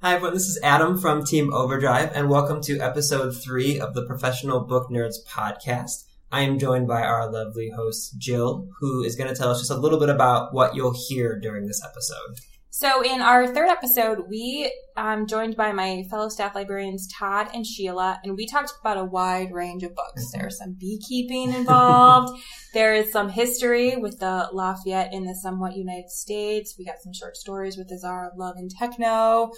Hi, everyone. This is Adam from Team Overdrive, and welcome to episode three of the Professional Book Nerds podcast. I am joined by our lovely host, Jill, who is going to tell us just a little bit about what you'll hear during this episode. So, in our third episode, we um joined by my fellow staff librarians Todd and Sheila, and we talked about a wide range of books. There's some beekeeping involved. there is some history with the Lafayette in the somewhat United States. We got some short stories with the Czar of Love and Techno.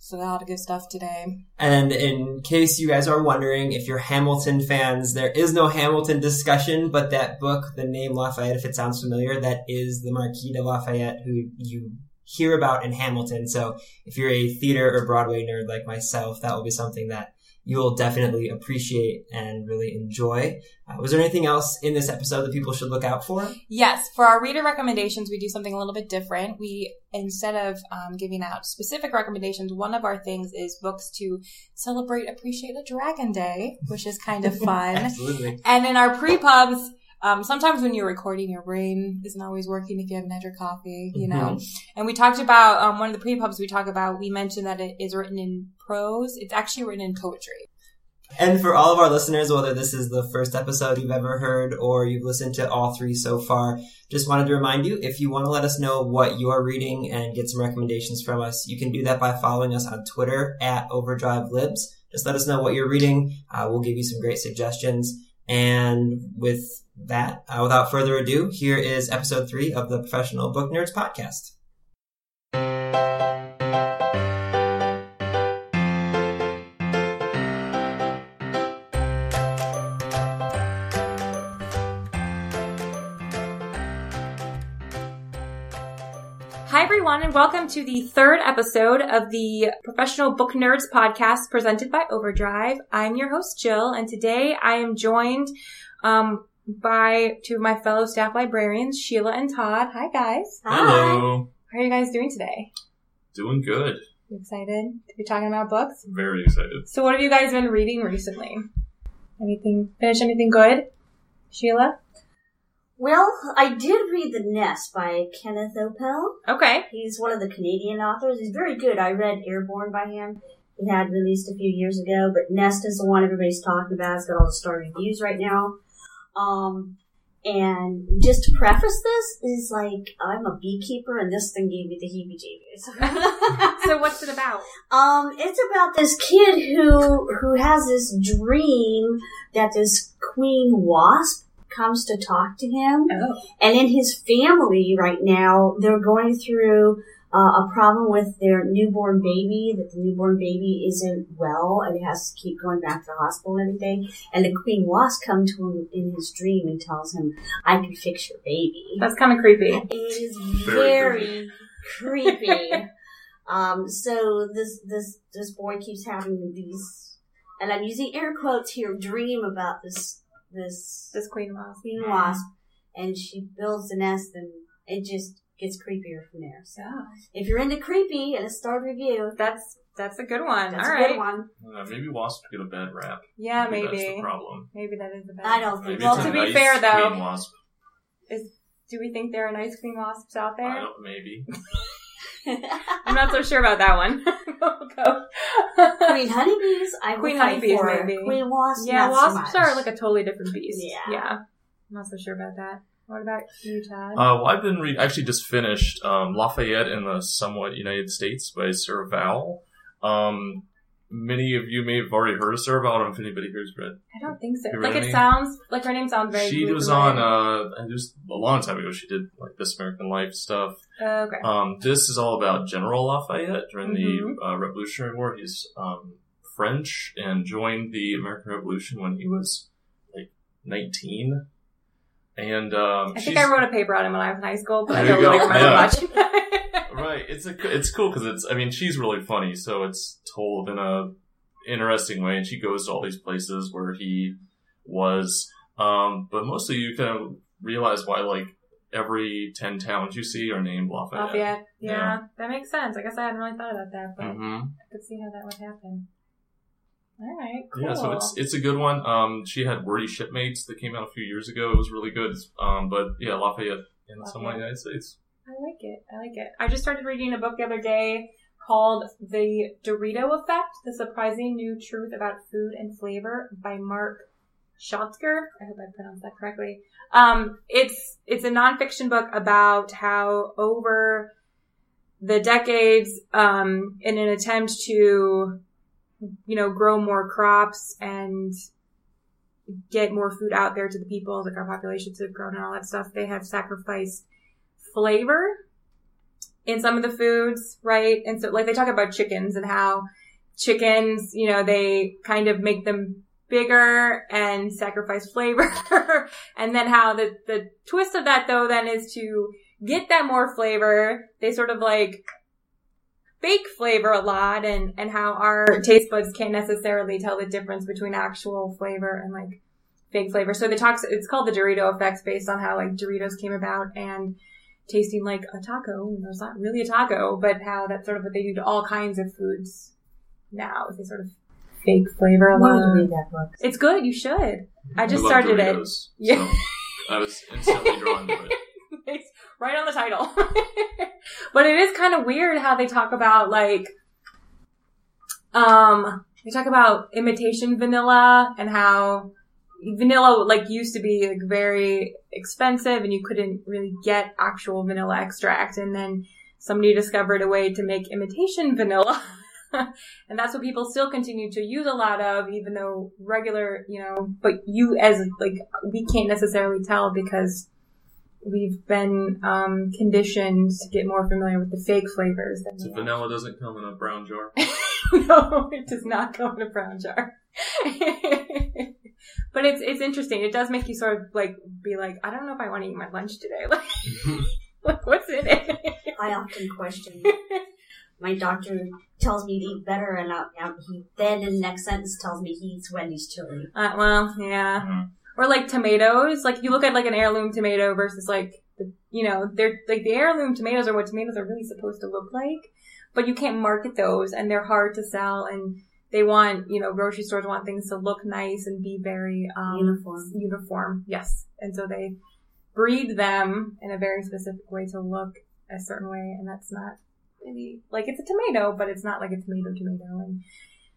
So, a lot of good stuff today. And in case you guys are wondering, if you're Hamilton fans, there is no Hamilton discussion, but that book, the name Lafayette, if it sounds familiar, that is the Marquis de Lafayette who you hear about in Hamilton. So if you're a theater or Broadway nerd like myself, that will be something that you'll definitely appreciate and really enjoy. Uh, was there anything else in this episode that people should look out for? Yes, for our reader recommendations, we do something a little bit different. We, instead of um, giving out specific recommendations, one of our things is books to celebrate Appreciate a Dragon Day, which is kind of fun. Absolutely. And in our pre-pubs, um, sometimes when you're recording, your brain isn't always working if you haven't had your coffee, you know. And we talked about um, one of the pre-pubs we talk about. We mentioned that it is written in prose. It's actually written in poetry. And for all of our listeners, whether this is the first episode you've ever heard or you've listened to all three so far, just wanted to remind you if you want to let us know what you're reading and get some recommendations from us, you can do that by following us on Twitter at Overdrive Libs. Just let us know what you're reading. Uh, we'll give you some great suggestions. And with that, uh, without further ado, here is episode three of the Professional Book Nerds podcast. Everyone, and welcome to the third episode of the Professional Book Nerds podcast presented by Overdrive. I'm your host, Jill, and today I am joined um, by two of my fellow staff librarians, Sheila and Todd. Hi, guys. Hello. How are you guys doing today? Doing good. You excited to be talking about books? Very excited. So, what have you guys been reading recently? Anything, finish anything good? Sheila? Well, I did read The Nest by Kenneth Oppel. Okay. He's one of the Canadian authors. He's very good. I read Airborn by him. He had released a few years ago, but Nest is the one everybody's talking about. It's got all the star reviews right now. Um, and just to preface this is like I'm a beekeeper, and this thing gave me the heebie-jeebies. So, what's it about? Um, it's about this kid who who has this dream that this queen wasp comes to talk to him, Oh. and in his family right now they're going through uh, a problem with their newborn baby. That the newborn baby isn't well, and it has to keep going back to the hospital and everything. And the queen wasp comes to him in his dream and tells him, "I can fix your baby." That's kind of creepy. It is Very very creepy. um, so this this this boy keeps having these, and I'm using air quotes here, dream about this this This queen wasp. queen wasp, and she builds a nest, and it just gets creepier from there. So Yeah. if you're into creepy and a star review, That's that's a good one. that's All a right. good one. Uh, maybe wasps get a bad rap. Yeah, Maybe maybe. That's the problem. Maybe that is the best. I don't Maybe think Well, it's so. a to be nice fair, though- queen wasp. Is do we think there are nice queen wasps out I there? don't, maybe. I'm not so sure about that one. We'll go. Queen honeybees, I would Queen honeybees, for. maybe. Queen wasps, yeah, not so wasps much. are like a totally different beast. Yeah. Yeah. I'm not so sure about that. What about you, Todd? Uh, well, I've been reading, actually just finished um, Lafayette in the Somewhat United States by Sarah Vowell. Um, many of you may have already heard of her, but I don't know if anybody here's read. I don't think so. Like it really? sounds like her name sounds very. She familiar. was on, uh, and just a long time ago, she did like This American Life stuff. okay. Um, this is all about General Lafayette during Mhm. the uh, Revolutionary War. He's um, French and joined the American Revolution when he was like 19. And um, I think I wrote a paper on him when I was in high school, but I don't really remember Yeah. much. Right. It's a it's cool because it's I mean she's really funny, so it's told in a interesting way, and she goes to all these places where he was. Um, but mostly you kind of realize why like every ten towns you see are named Lafayette. Lafayette. Yeah, Yeah. that makes sense. I guess I hadn't really thought about that, but hmm I could see how that would happen. All right, cool. Yeah, so it's it's a good one. Um, she had Wordy Shipmates that came out a few years ago. It was really good. Um, but yeah, Lafayette in some Lafayette. United States. I like it. I like it. I just started reading a book the other day called The Dorito Effect: The Surprising New Truth About Food and Flavor by Mark Schatzker. I hope I pronounced that correctly. Um, it's it's a nonfiction book about how over the decades, um, in an attempt to, you know, grow more crops and get more food out there to the people, like our populations have grown and all that stuff, they have sacrificed flavor in some of the foods, right? And so, like, they talk about chickens and how chickens, you know, they kind of make them bigger and sacrifice flavor. and then how the, the twist of that, though, then is to get that more flavor. They sort of like fake flavor a lot and, and how our taste buds can't necessarily tell the difference between actual flavor and like fake flavor. So the talks, it's called the Dorito effects based on how like Doritos came about and tasting like a taco. You know, it's not really a taco, but how that's sort of what they do to all kinds of foods now. They sort of fake flavor a I wanted to lot. read that book. It's good. You should. I just love started it. Yeah. so I was instantly drawn to it. It's right on the title. but it is kind of weird how they talk about like, um, they talk about imitation vanilla and how vanilla like used to be like very expensive and you couldn't really get actual vanilla extract and then somebody discovered a way to make imitation vanilla. and that's what people still continue to use a lot of, even though regular, you know, but you as like, we can't necessarily tell because we've been um, conditioned to get more familiar with the fake flavors. Than So vanilla doesn't come in a brown jar. no, it does not go in a brown jar. but it's it's interesting. It does make you sort of like be like, I don't know if I want to eat my lunch today. Like, like what's in it? I often question. My doctor tells me to eat better, and I, I, he then in the next sentence tells me he eats Wendy's chili. Uh, well, yeah. Mhm. Or like tomatoes. Like if you look at like an heirloom tomato versus like the, you know, they're like the heirloom tomatoes are what tomatoes are really supposed to look like, but you can't market those and they're hard to sell and they want, you know, grocery stores want things to look nice and be very, um, Uniform. Uniform. Yes. And so they breed them in a very specific way to look a certain way and that's not maybe like it's a tomato, but it's not like a tomato tomato and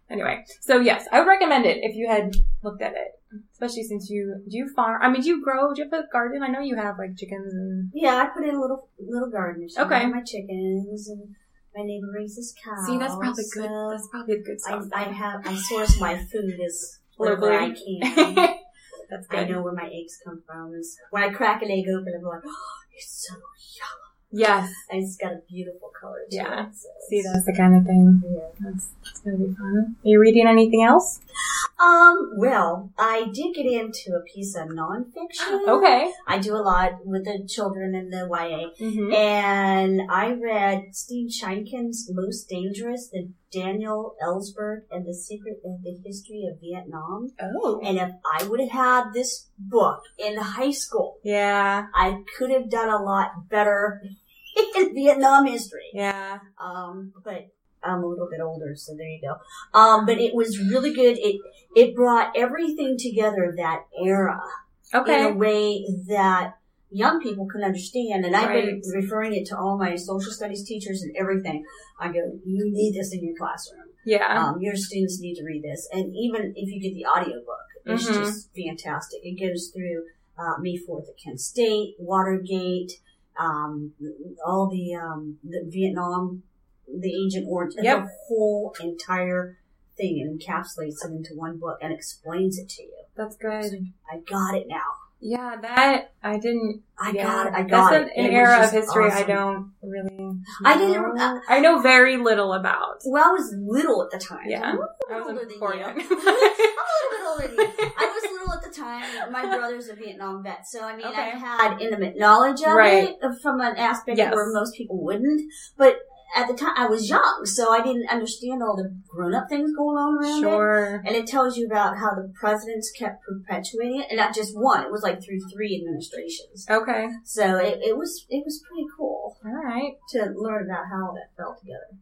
anyway. So yes, I would recommend it if you had looked at it. Especially since you do you farm. I mean, do you grow? Do you have a garden? I know you have like chickens and. Yeah, I put in a little little garden. Okay. My chickens and my neighbor raises cows. See, that's probably good. That's probably the good I, stuff. I have I source my food as wherever I can. that's good. I know where my eggs come from. Is when I crack an egg open, I'm like, oh, it's so yellow. Yes. And it's got a beautiful color to Yeah. it. So See, that's the kind of thing. Yeah. That's, that's gonna be fun. Are you reading anything else? Um, well, I did get into a piece of nonfiction. Okay. I do a lot with the children and the YA. Mm-hmm. And I read Steve Sheinkin's Most Dangerous, the Daniel Ellsberg and the Secret of the History of Vietnam. Oh. And if I would have had this book in high school, Yeah. I could have done a lot better in Vietnam history. Yeah. Um, but I'm a little bit older, so there you go. Um, but it was really good. It it brought everything together of that era Okay. in a way that young people can understand. And I've been referring it to all my social studies teachers and everything. I go, you need this in your classroom. Yeah. Um, your students need to read this. And even if you get the audiobook, it's Mhm. just fantastic. It goes through uh, May 4th at Kent State, Watergate, um, all the, um, the Vietnam the Agent Orange. It's Yep. The whole entire thing and encapsulates it into one book and explains it to you. That's good. I got it now. Yeah, that I didn't. I yeah, got it. I got That's it. an, an It was era of history I don't really. I didn't- know. uh, I know very little about. Well, I was little at the time. Yeah. I'm a I little was older in than four you. young. I'm a little bit older than you. I was little at the time. My brother's a Vietnam vet, so I mean, Okay. I had intimate knowledge of Right. it from an aspect Yes. where most people wouldn't. But at the time, I was young, so I didn't understand all the grown-up things going on around it. And it tells you about how the presidents kept perpetuating it, and not just one. It was like through three administrations. Okay. So it, it was it was pretty cool All right. to learn about how all that fell together.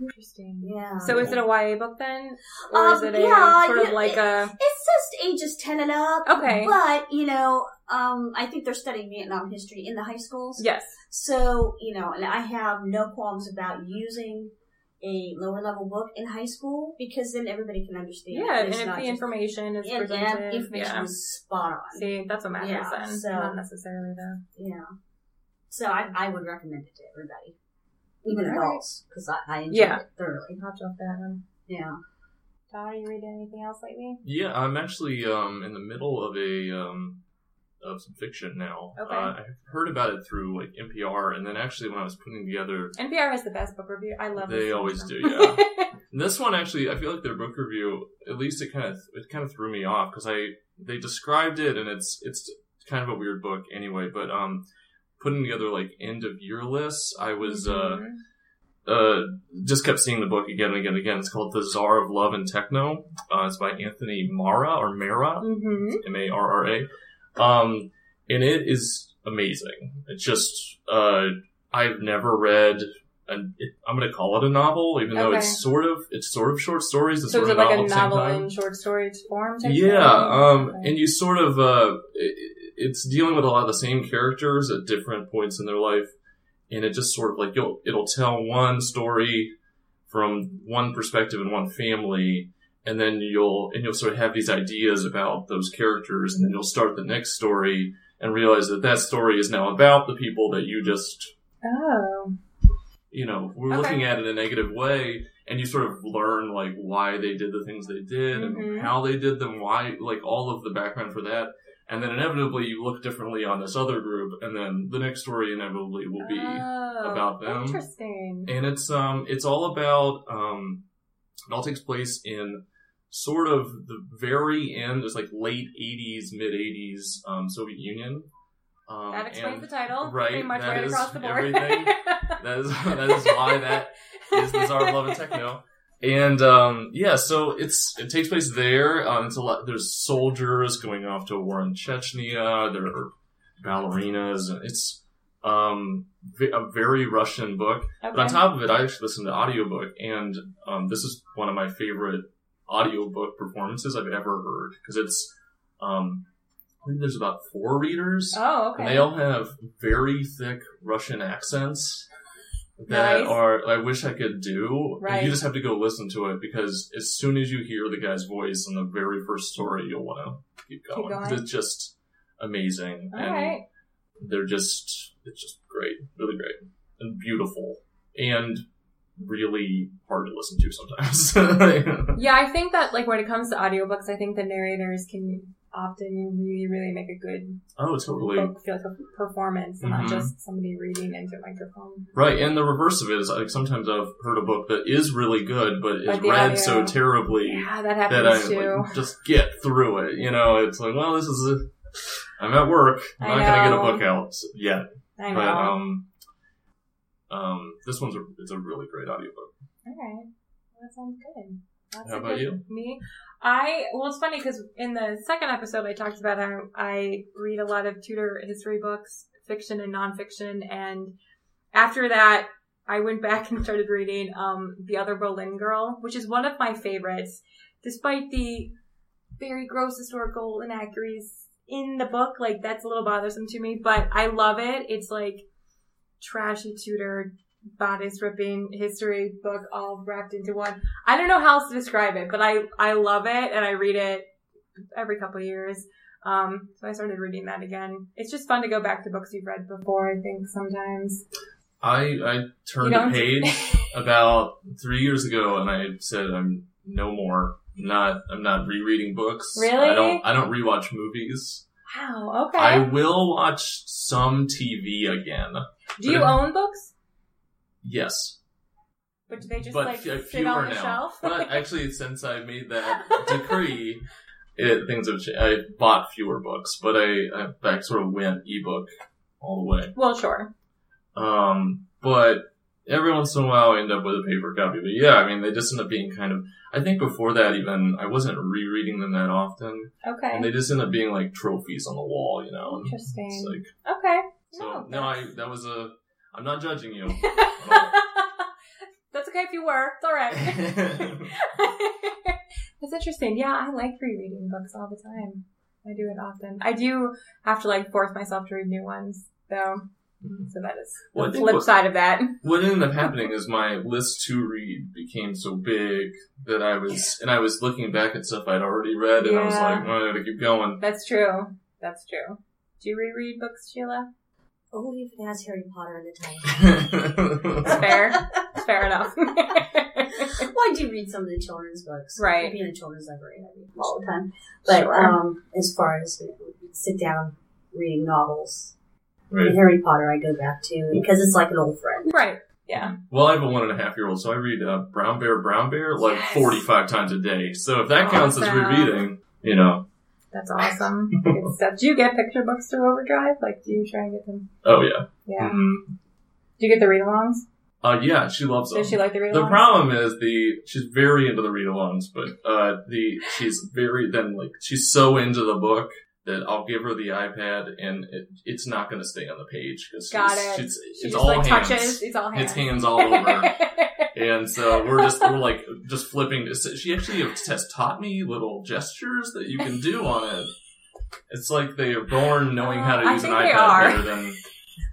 Interesting. Yeah. So is it a YA book then, or is Um, it a yeah, sort of like it- a? It's just ages 10 and up. Okay. But, you know, um, I think they're studying Vietnam history in the high schools. Yes. So, you know, and I have no qualms about using a lower level book in high school because then everybody can understand. Yeah, it. and if not the just- information is and, and presented, information yeah. is spot on. See, that's what matters Yeah, then, so- not necessarily the. Yeah. So I, I would recommend it to everybody. Even All right. adults, because I, I enjoyed Yeah. it thoroughly. I'll jump that one. Yeah. Todd, are you reading anything else lately? Yeah, I'm actually um, in the middle of a um, of some fiction now. Okay. Uh, I heard about it through like NPR, and then actually when I was putting together NPR has the best book review. I love. They always do, yeah. And this one actually, I feel like their book review, at least it kind of it kind of threw me off because I they described it and it's it's kind of a weird book anyway. But um, putting together like end of year lists, I was uh Mhm. uh just kept seeing the book again and again and again. It's called The Czar of Love and Techno. Uh, it's by Anthony Marra or Mara. Mhm. M A R R A. Um, and it is amazing. It's just, uh, I've never read, an, it, I'm going to call it a novel, even though it's sort of, it's sort of short stories. It's So is sort it of like a the same novel in short story form? Yeah, thing? um, Okay. and you sort of, uh, it, it's dealing with a lot of the same characters at different points in their life, and it just sort of like you'll, it'll tell one story from one perspective and one family, and then you'll, and you'll sort of have these ideas about those characters, and then you'll start the next story and realize that that story is now about the people that you just Oh. you know, we're Okay. looking at it in a negative way, and you sort of learn like why they did the things they did Mhm. and how they did them, why like all of the background for that, and then inevitably you look differently on this other group, and then the next story inevitably will be, Oh, about them. Interesting. and it's um it's all about um it all takes place in sort of the very end, it's like late '80s, mid '80s um, Soviet Union. Um, that explains and- the title. right, Pretty much that right is across the board. everything. That is that is why that is the Czar of Love and Techno. And um, yeah, so it's it takes place there. Um, it's a lot. There's soldiers going off to a war in Chechnya. There are ballerinas. and It's um, a very Russian book. But on top of it, I actually listened to audiobook, and um, this is one of my favorite audiobook performances I've ever heard because it's. Um, I think there's about four readers. Oh, okay. And they all have very thick Russian accents that Nice. are I wish I could do. Right. You just have to go listen to it because as soon as you hear the guy's voice in the very first story, you'll want to keep going. 'Cause going. It's just amazing. All and right. they're just it's just great, really great, and beautiful, and really hard to listen to sometimes. Yeah, I think that like when it comes to audiobooks, I think the narrators can often you really, really make a good oh, totally. book feel like a performance, Mhm. not just somebody reading into a microphone. Right, and the reverse of it is like sometimes I've heard a book that is really good, but is read audio- so terribly Yeah, that that I like, just get through it. You know, it's like, well, this is a, I'm at work. I'm I not gonna get a book out yet. I know. But um, um, this one's a it's a really great audiobook. All right. Well, that sounds good. That's How about you? Me? I, well, it's funny because in the second episode I talked about how I read a lot of Tudor history books, fiction and nonfiction, and after that, I went back and started reading, um, The Other Boleyn Girl, which is one of my favorites, despite the very gross historical inaccuracies in the book. Like, that's a little bothersome to me, but I love it. It's like trashy Tudor bodice ripping history book all wrapped into one. I don't know how else to describe it, but I I love it and I read it every couple of years. Um, so I started reading that again. It's just fun to go back to books you've read before. I think sometimes. I I turned a page about three years ago, and I said I'm no more. I'm Not I'm not rereading books. Really? I don't I don't rewatch movies. Wow. Okay. I will watch some TV again. Do you own books? Yes, But do they just but like sit on the now. shelf? but actually, since I made that decree, it, things have changed. I bought fewer books, but I, I back sort of went ebook all the way. well, sure. Um, but every once in a while I end up with a paper copy. But yeah, I mean, they just end up being kind of, I think before that even, I wasn't rereading them that often. Okay. And they just end up being like trophies on the wall, you know? Interesting. It's like, okay. so, no, I, that was a, I'm not judging you. That's okay if you were. It's all right. That's interesting. Yeah, I like rereading books all the time. I do it often. I do have to like force myself to read new ones, though. Mm-hmm. So that is Well, the flip what- side of that. what ended up happening is my list to read became so big that I was, and I was looking back at stuff I'd already read, and I was Yeah. like, oh, I gotta keep going. That's true. That's true. Do you reread books, Sheila? Only if it has Harry Potter in the title. It's fair. It's fair enough. well, I do read some of the children's books. Right. Being a children's library, I read all the time. But Sure. um, as far as you know, sit down reading novels, Right. Harry Potter, I go back to because it's like an old friend. right. Yeah. Well, I have a one and a half year old, so I read uh, Brown Bear, Brown Bear like Yes. 45 times a day. So if that counts as Awesome. rereading, you know, That's awesome. Good stuff. Do you get picture books through Overdrive? Like, do you try and get them? oh yeah. Yeah. Mhm. Do you get the read-alongs? Uh, yeah, she loves them. Does she like the read-alongs? the problem is the she's very into the read-alongs, but uh, the she's very then like she's so into the book that I'll give her the iPad and it, it's not going to stay on the page because it. It's, She it's just all like hands. touches. It's all hands. It's hands all over. And so we're just we're like just flipping. She actually has taught me little gestures that you can do on it. It's like they are born knowing how to use an iPad are. better than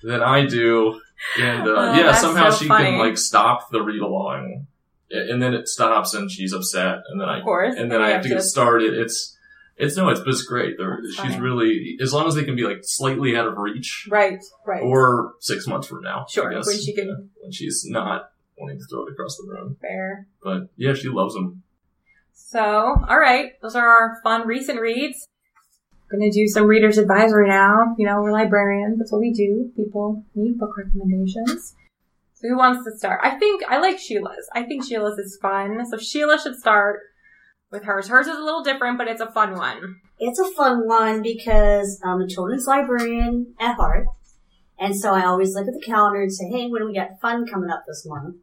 than I do. And uh, Oh, yeah, somehow so she funny. can like stop the read along, and then it stops, and she's upset, and then I Of course. and then I have to get started. It's it's no, it's but it's great. They're, That's she's really as long as they can be like slightly out of reach, Right. Right. or six months from now. I Sure, guess, when she can- when she's not wanting to throw it across the room. Fair. But yeah, she loves them. So, all right, those are our fun recent reads. Gonna do some readers advisory now. You know, we're librarians. That's what we do. People need book recommendations. So who wants to start? I think I like Sheila's. I think Sheila's is fun. So Sheila should start with hers. Hers is a little different, but it's a fun one. It's a fun one because I'm a children's librarian at heart. And so I always look at the calendar and say, hey, what do we got fun coming up this month?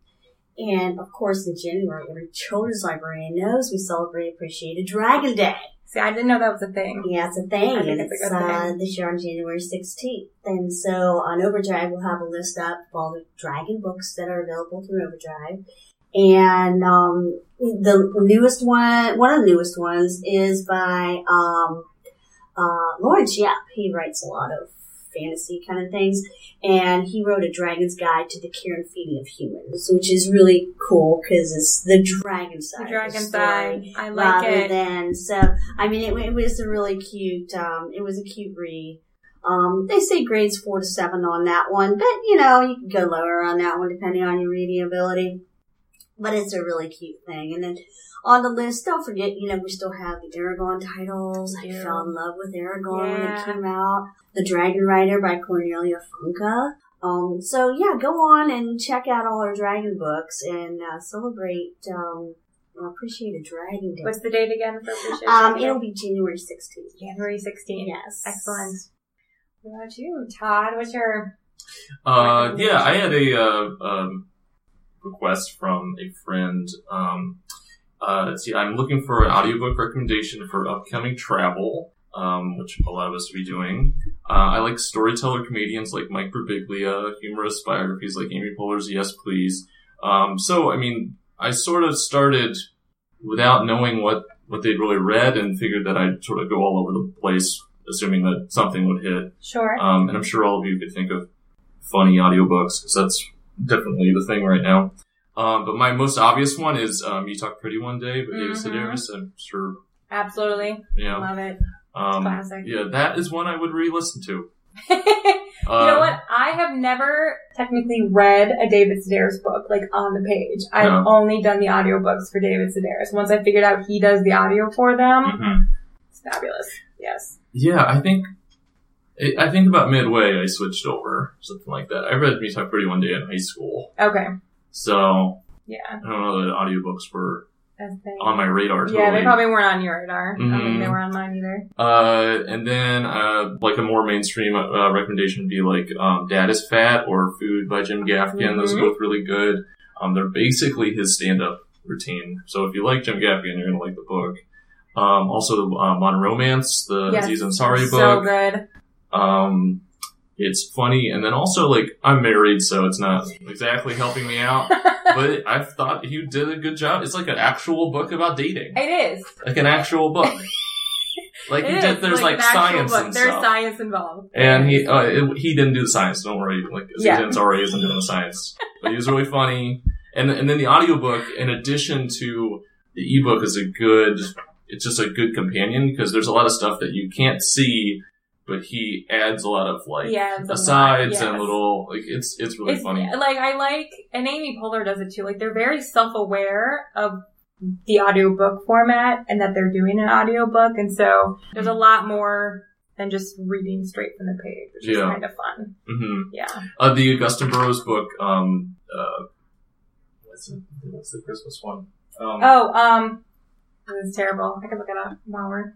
And of course, in January, every children's librarian knows we celebrate Appreciate a Dragon Day. See, I didn't know that was a thing. Yeah, it's a thing. I think and it's a it's good uh, thing. this year on January 16th. And so on Overdrive, we'll have a list up of all the dragon books that are available through Overdrive. And um, the newest one, one of the newest ones is by um, uh, Laurence Yep. He writes a lot of fantasy kind of things. And he wrote a Dragon's Guide to the Care and Feeding of Humans, which is really cool because it's the dragon side. The dragon side. I like rather it. than so. I mean, it, it was a really cute. Um, it was a cute read. Um, they say grades four to seven on that one, but you know you can go lower on that one depending on your reading ability. But it's a really cute thing. And then on the list, don't forget, you know, we still have the Eragon titles. I Yeah. fell in love with Eragon when it came out. The Dragon Rider by Cornelia Funke. Um, so yeah, go on and check out all our dragon books and uh, celebrate um, Appreciate a Dragon Day. What's the date again for Appreciation Um, it'll be January 16th. January 16th. Yes. Excellent. What about you, Todd? What's your Uh, yeah, I had a uh, um, request from a friend. Um, uh, let's see, I'm looking for an audiobook recommendation for upcoming travel, um, which a lot of us will be doing. Uh, I like storyteller comedians like Mike Birbiglia, humorous biographies like Amy Poehler's Yes Please. Um, so, I mean, I sort of started without knowing what, what they'd really read and figured that I'd sort of go all over the place, assuming that something would hit. sure? Um, and I'm sure all of you could think of funny audiobooks because that's definitely the thing right now. Um, but my most obvious one is um, "You Talk Pretty One Day" by David Mhm. Sedaris. I'm sure, Absolutely. know. Love it. Um, classic. yeah, that is one I would re-listen to. Uh, you know what? I have never technically read a David Sedaris book, like on the page. I've No. only done the audiobooks for David Sedaris. Once I figured out he does the audio for them, mhm. it's fabulous. Yes. Yeah, I think I- think about midway I switched over something like that. I read Me Talk Pretty one day in high school, Okay. so Yeah. I don't know that audiobooks were on my radar. Totally. Yeah, they probably weren't on your radar. I don't think they were on mine either. Uh, and then uh, like a more mainstream uh, recommendation would be like um, "Dad is Fat" or "Food" by Jim Gaffigan. Those are Mhm. both really good. Um, they're basically his stand-up routine. So if you like Jim Gaffigan, you're gonna like the book. Um, also, uh, Modern Romance, the Yes. Aziz Ansari So book. good. Um, it's funny, and then also like I'm married, so it's not exactly helping me out. but I thought he did a good job. It's like an actual book about dating, It is. like an actual book. Like he did, there's like, actual science book. and There's stuff. science involved. And he uh, it, he didn't do the science. Don't worry. Like Yeah. Aziz Ansari isn't doing the science, but he was really funny. And and then the audiobook, in addition to the ebook, is a good. It's just a good companion because there's a lot of stuff that you can't see, but he adds a lot of like Yeah, it's a lot, asides and little like it's it's really It's funny. like I like, and Amy Poehler does it too. Like they're very self-aware of the audiobook format and that they're doing an audiobook, and so there's a lot more than just reading straight from the page, which is kind of fun. hmm Yeah. Uh, the Augusten Burroughs book. Um, uh, what's the, what's the Christmas one? Um, Oh, um, it was terrible. I could look it up while we're.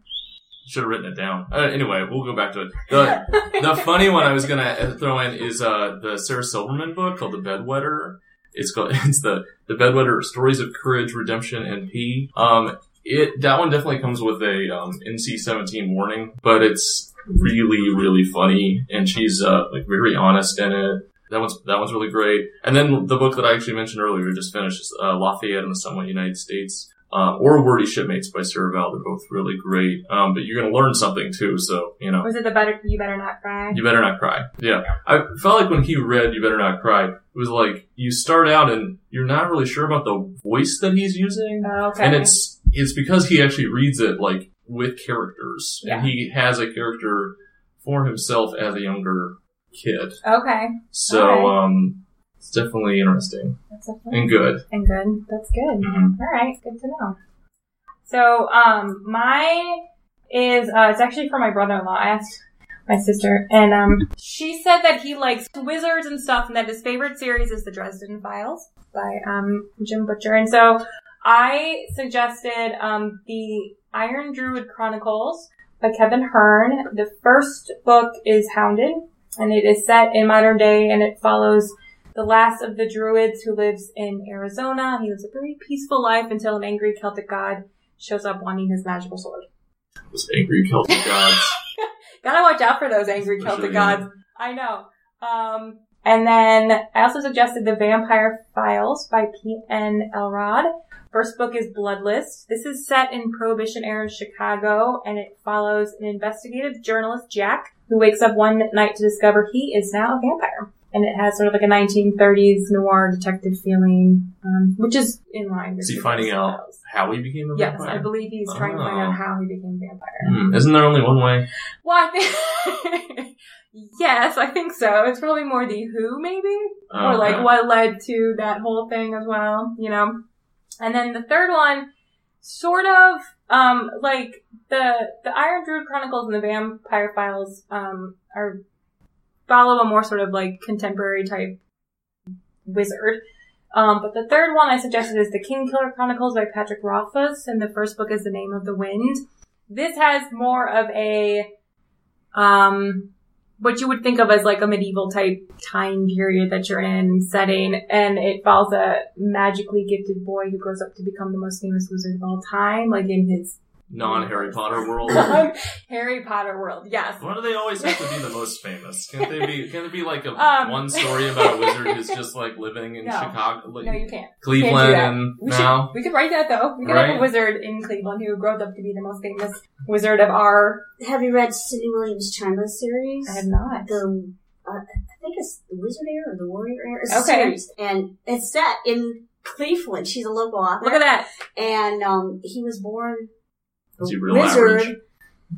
Should have written it down. Uh, anyway, we'll go back to it. The, the funny one I was gonna throw in is uh, the Sarah Silverman book called The Bedwetter. It's called it's the the Bedwetter Stories of Courage, Redemption, and Pee. Um, it that one definitely comes with a um, NC-17 warning, but it's really really funny, and she's uh, like very honest in it. That one's that one's really great. And then the book that I actually mentioned earlier, just finished, is uh, Lafayette in the Somewhat United States. Uh, or Wordy Shipmates by Sarah Vowell. They're both really great. Um, but you're going to learn something too. So, you know, Was it the better? You better not cry. you better not cry. Yeah. I felt like when he read You Better Not Cry, it was like you start out and you're not really sure about the voice that he's using. Oh, okay. And it's, it's because he actually reads it like with characters. Yeah. And he has a character for himself as a younger kid. okay. So, Alright. um, it's definitely interesting That's definitely and good. and good. That's good. Mhm. All right, good to know. So, um, mine is uh, it's actually for my brother-in-law. I asked my sister, and um, she said that he likes wizards and stuff, and that his favorite series is the Dresden Files by um Jim Butcher. And so, I suggested um the Iron Druid Chronicles by Kevin Hearne. The first book is Hounded, and it is set in modern day, and it follows the last of the druids who lives in Arizona. He lives a very peaceful life until an angry Celtic god shows up wanting his magical sword. Those angry Celtic gods. Gotta watch out for those angry Celtic gods. I know. Um, and then I also suggested The Vampire Files by P.N. Elrod. First book is Bloodlist. This is set in Prohibition era Chicago, and it follows an investigative journalist, Jack, who wakes up one night to discover he is now a vampire. And it has sort of like a 1930s noir detective feeling, um, which is in line with Is he finding out Files. how he became a vampire? Yes. I believe he's trying to find Oh. out how he became a vampire. Isn't there only one way? Well, I think, yes, I think so. It's probably more the who, maybe, Oh, or like okay. what led to that whole thing as well. You know, and then the third one, sort of, um, like the the Iron Druid Chronicles and the Vampire Files, um, are follow a more sort of like contemporary type wizard. Um, but the third one I suggested is the Kingkiller Chronicles by Patrick Rothfuss, and the first book is The Name of the Wind. This has more of a, um, what you would think of as like a medieval type time period that you're in setting, and it follows a magically gifted boy who grows up to become the most famous wizard of all time, like in his Non Harry Potter world. Harry Potter world. Yes. Why do they always have to be the most famous? Can't they be? Can it be like a Um, one story about a wizard who's just like living in No. Chicago, like No, you can't. Cleveland, Can't and We now? should. We could write that though. We could have a wizard in Cleveland who grows up to be the most famous wizard of our. Have you read Cinda Williams Chima series? I have not. The uh, I think it's the Wizard Heir or the Warrior Heir. It's Okay. series, and it's set in Cleveland. She's a local author. Look at that. And um, he was born wizard. average?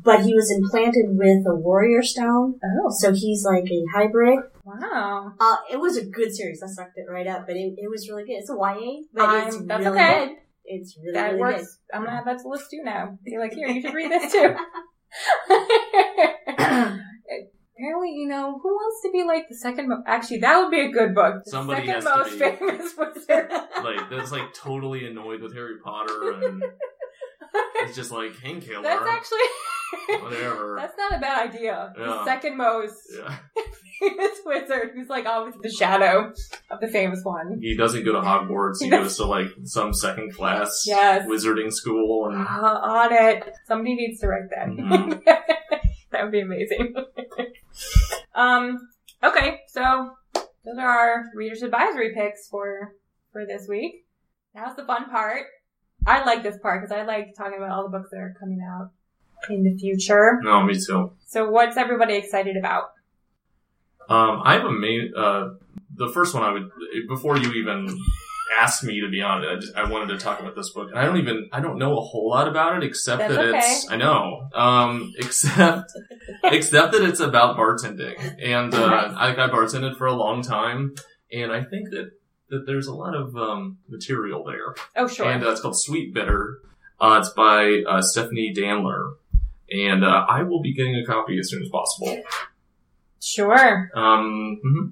but he was implanted with a warrior stone, Oh, so he's like a hybrid. wow. Uh, it was a good series. I sucked it right up, but it, it was really good. It's a YA, but it's I'm- that's really okay. good. It's really, That really works. I'm gonna have that to the list too now. Be like, here, you should read this too. Apparently, you know, who wants to be like the second most? Actually, that would be a good book. The Somebody second has to most be. famous wizard. like that's like totally annoyed with Harry Potter and it's just like Kingkiller. That's actually Whatever. That's not a bad idea. The second most yeah. famous wizard who's like always the shadow of the famous one. He doesn't go to Hogwarts. He goes to like some second class Yes. wizarding school and Uh, on it. Somebody needs to write that. Mhm. that would be amazing. um. Okay, so those are our readers advisory picks for for this week. Now's the fun part. I like this part because I like talking about all the books that are coming out in the future. no, me too. So, what's everybody excited about? Um, I have a main. Uh, the first one I would before you even asked me to be on it. I, just, I wanted to talk about this book, and I don't even I don't know a whole lot about it except That's that it's I know um except except that it's about bartending, and uh, I, I bartended for a long time, and I think that there's a lot of um, material there. Oh, sure. and uh, it's called Sweet Bitter. Uh, it's by uh, Stephanie Danler, and uh, I will be getting a copy as soon as possible. sure. Um, mhm.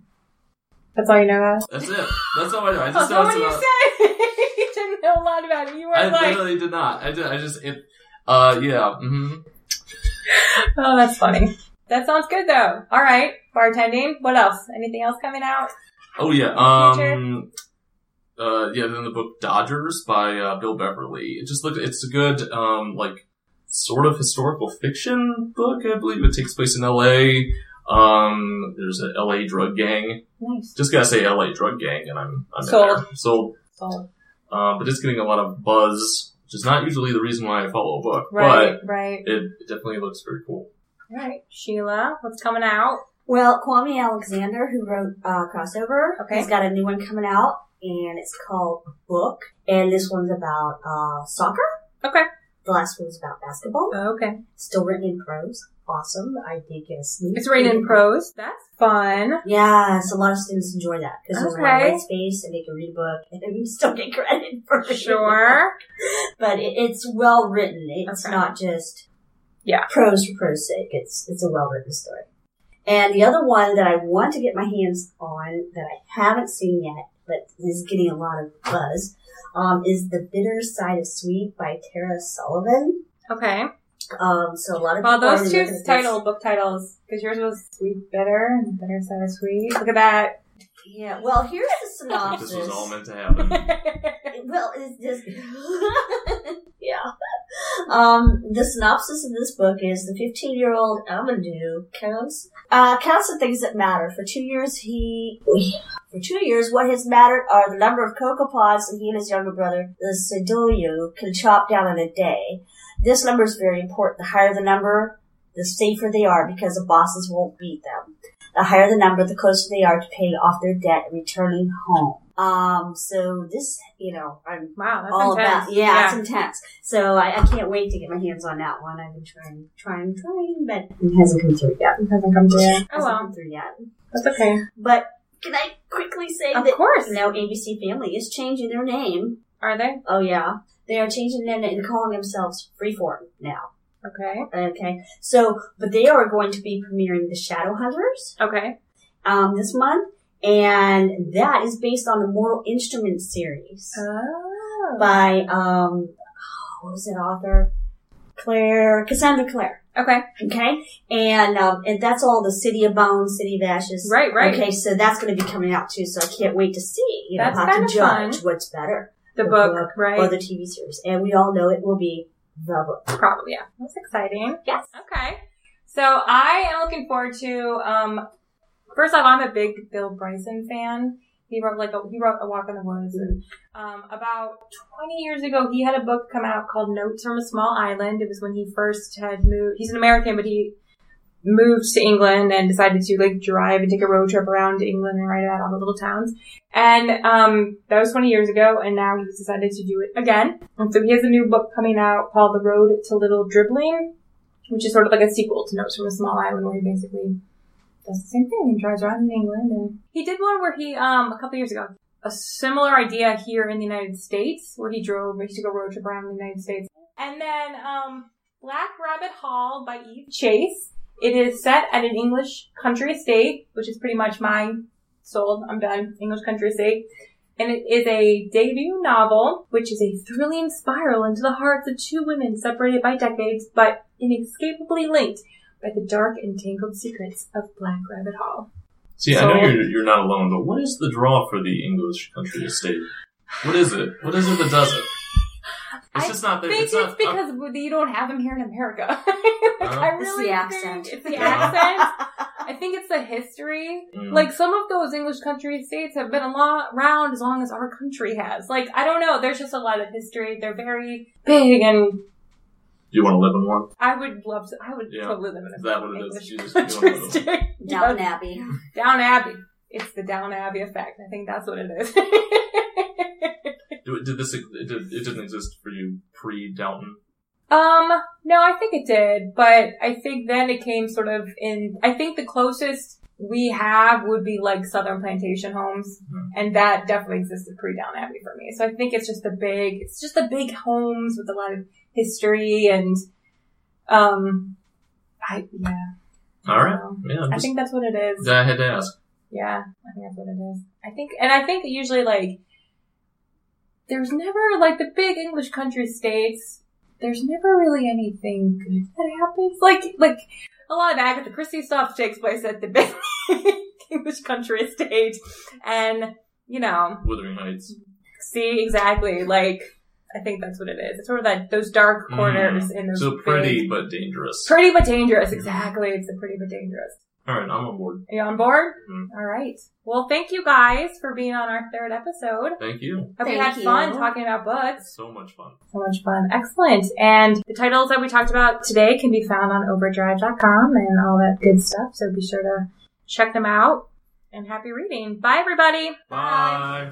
That's all you know about. that's it. That's all I know. I Oh, just so know it's you about. said you didn't know a lot about it, you were I like, literally did not. I did. I just it. Uh, yeah. hmm "Oh, that's funny." That sounds good, though. All right, bartending. What else? Anything else coming out? Oh yeah. Um. Uh, yeah. Then the book Dodgers by uh, Bill Beverly. It just looked. It's a good um like sort of historical fiction book. I believe it takes place in L.A. Um, there's a L.A. drug gang. Nice. Just gotta say L.A. drug gang, and I'm I'm Sold. there. Sold. So, Um, but it's getting a lot of buzz, which is not usually the reason why I follow a book, right, right. it, it definitely looks very cool. All right, Sheila, what's coming out? Well, Kwame Alexander, who wrote uh, Crossover, Okay. has got a new one coming out, and it's called Book. And this one's about uh, soccer. Okay. The last one was about basketball. Okay. Still written in prose. Awesome. I get a sneak It's written in prose. That's fun. Yeah, so a lot of students enjoy that because there's a lot of space and they can read a book and you still get credit for it. Sure. but it, it's well written. It's Okay. not just Yeah. prose for prose sake. It's it's a well written story. And the other one that I want to get my hands on that I haven't seen yet, but is getting a lot of buzz, um, is The Bitter Side of Sweet by Tara Sullivan. Okay. Um, so a lot of Well, those two title book titles, because yours was Sweet Bitter and Bitter Side of Sweet. Look at that. Yeah. Well, here's the synopsis. This was all meant to happen. Well, it's just yeah. Um, the synopsis of this book is the 15 year old Amadou counts uh, counts the things that matter. For two years, he for two years, what has mattered are the number of cocoa pods that he and his younger brother, the Sedoyo, can chop down in a day. This number is very important. The higher the number, the safer they are because the bosses won't beat them. The higher the number, the closer they are to paying off their debt and returning home. Um, so this, you know, I'm wow, that's all intense. about, yeah, it's intense. So I, I can't wait to get my hands on that one. I've been trying, trying, trying, but it hasn't come through yet. It hasn't come through. yet. Oh Hasn't well, come through yet. that's okay. But can I quickly say Of that course. now ABC Family is changing their name. Are they? Oh yeah, they are changing their name and calling themselves Freeform now. Okay. Okay, so but they are going to be premiering the Shadowhunters Okay. um, this month, and that is based on the Mortal Instruments series Oh. by um, what was that author? Claire Cassandra Clare. Okay. Okay, and um, and that's all the City of Bones, City of Ashes. Right, right. Okay, so that's going to be coming out too. So I can't wait to see. You know, That's how to judge fun. what's better, The, The book, book right? or the TV series, and we all know it will be the book. Probably, yeah. That's exciting. Yes. Okay. So I am looking forward to, um, first off, I'm a big Bill Bryson fan. He wrote like a, he wrote A Walk in the Woods and, um, about 20 years ago, he had a book come out called Notes from a Small Island. It was when he first had moved, he's an American, but he moved to England and decided to like drive and take a road trip around England and write about all the little towns. And um, that was 20 years ago, and now he's decided to do it again. And so he has a new book coming out called The Road to Little Dribbling. which is sort of like a sequel to Notes from a Small Island, where he basically does the same thing and drives around in England. And he did one where he, um, a couple years ago, a similar idea here in the United States, where he drove, he took a road trip around the United States. And then, um, Black Rabbit Hall by Eve Chase. It is set at an English country estate, which is pretty much my sold. I'm done. English country estate. And it is a debut novel, which is a thrilling spiral into the hearts of two women separated by decades, but inescapably linked by the dark and tangled secrets of Black Rabbit Hall. See, I know you're, you're not alone, but what is the draw for the English country estate? What is it? What is it that does it? It's I just not that. I think It's it's, not. uh, because you don't have them here in America. Like, Uh-huh. I It's the think accent. It's the accent. I think it's the history. Mm. Like some of those English country estates have been a lot around as long as our country has. Like I don't know. There's just a lot of history. They're very big, and Do you want to live in one? I would love to. I would Yeah. totally live in a Is that what it is? English You just- country you wanna live in estate. Downton Yes. Abbey. Down Abbey. It's the Down Abbey effect. I think that's what it is. Do- Did this? It, did, it didn't exist for you pre Downton. Um, no, I think it did, but I think then it came sort of in, I think the closest we have would be like Southern Plantation homes, Mhm. and that definitely existed pre-Down Abbey for me. So I think it's just the big, it's just the big homes with a lot of history and, um, I, yeah. All right. So, Yeah. I'm I think that's what it is. I had to ask. Yeah, I think that's what it is. I think, and I think usually like, there's never, like the big English country states, there's never really anything good that happens. Like, like, a lot of Agatha Christie stuff takes place at the big English country estate. And, you know, Wuthering Heights. see exactly, like, I think that's what it is. It's sort of that, those dark corners in those Mm. So big- pretty but dangerous. pretty but dangerous, exactly. It's the pretty but dangerous. All right, I'm on board. Are you on board? Mhm. All right. Well, thank you guys for being on our third episode. Thank you. Hope you Thank had you. fun talking about books. So much fun. So much fun. Excellent. And the titles that we talked about today can be found on overdrive.com and all that good stuff. So be sure to check them out. And happy reading. Bye, everybody. Bye.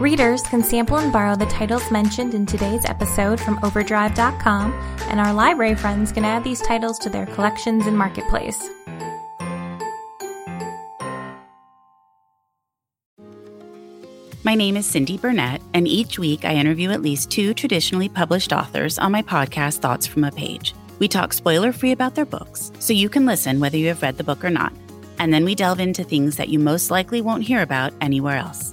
Readers can sample and borrow the titles mentioned in today's episode from Overdrive.com, and our library friends can add these titles to their collections and marketplace. My name is Cindy Burnett, and each week I interview at least two traditionally published authors on my podcast, Thoughts from a Page. We talk spoiler free about their books, so you can listen whether you have read the book or not. And then we delve into things that you most likely won't hear about anywhere else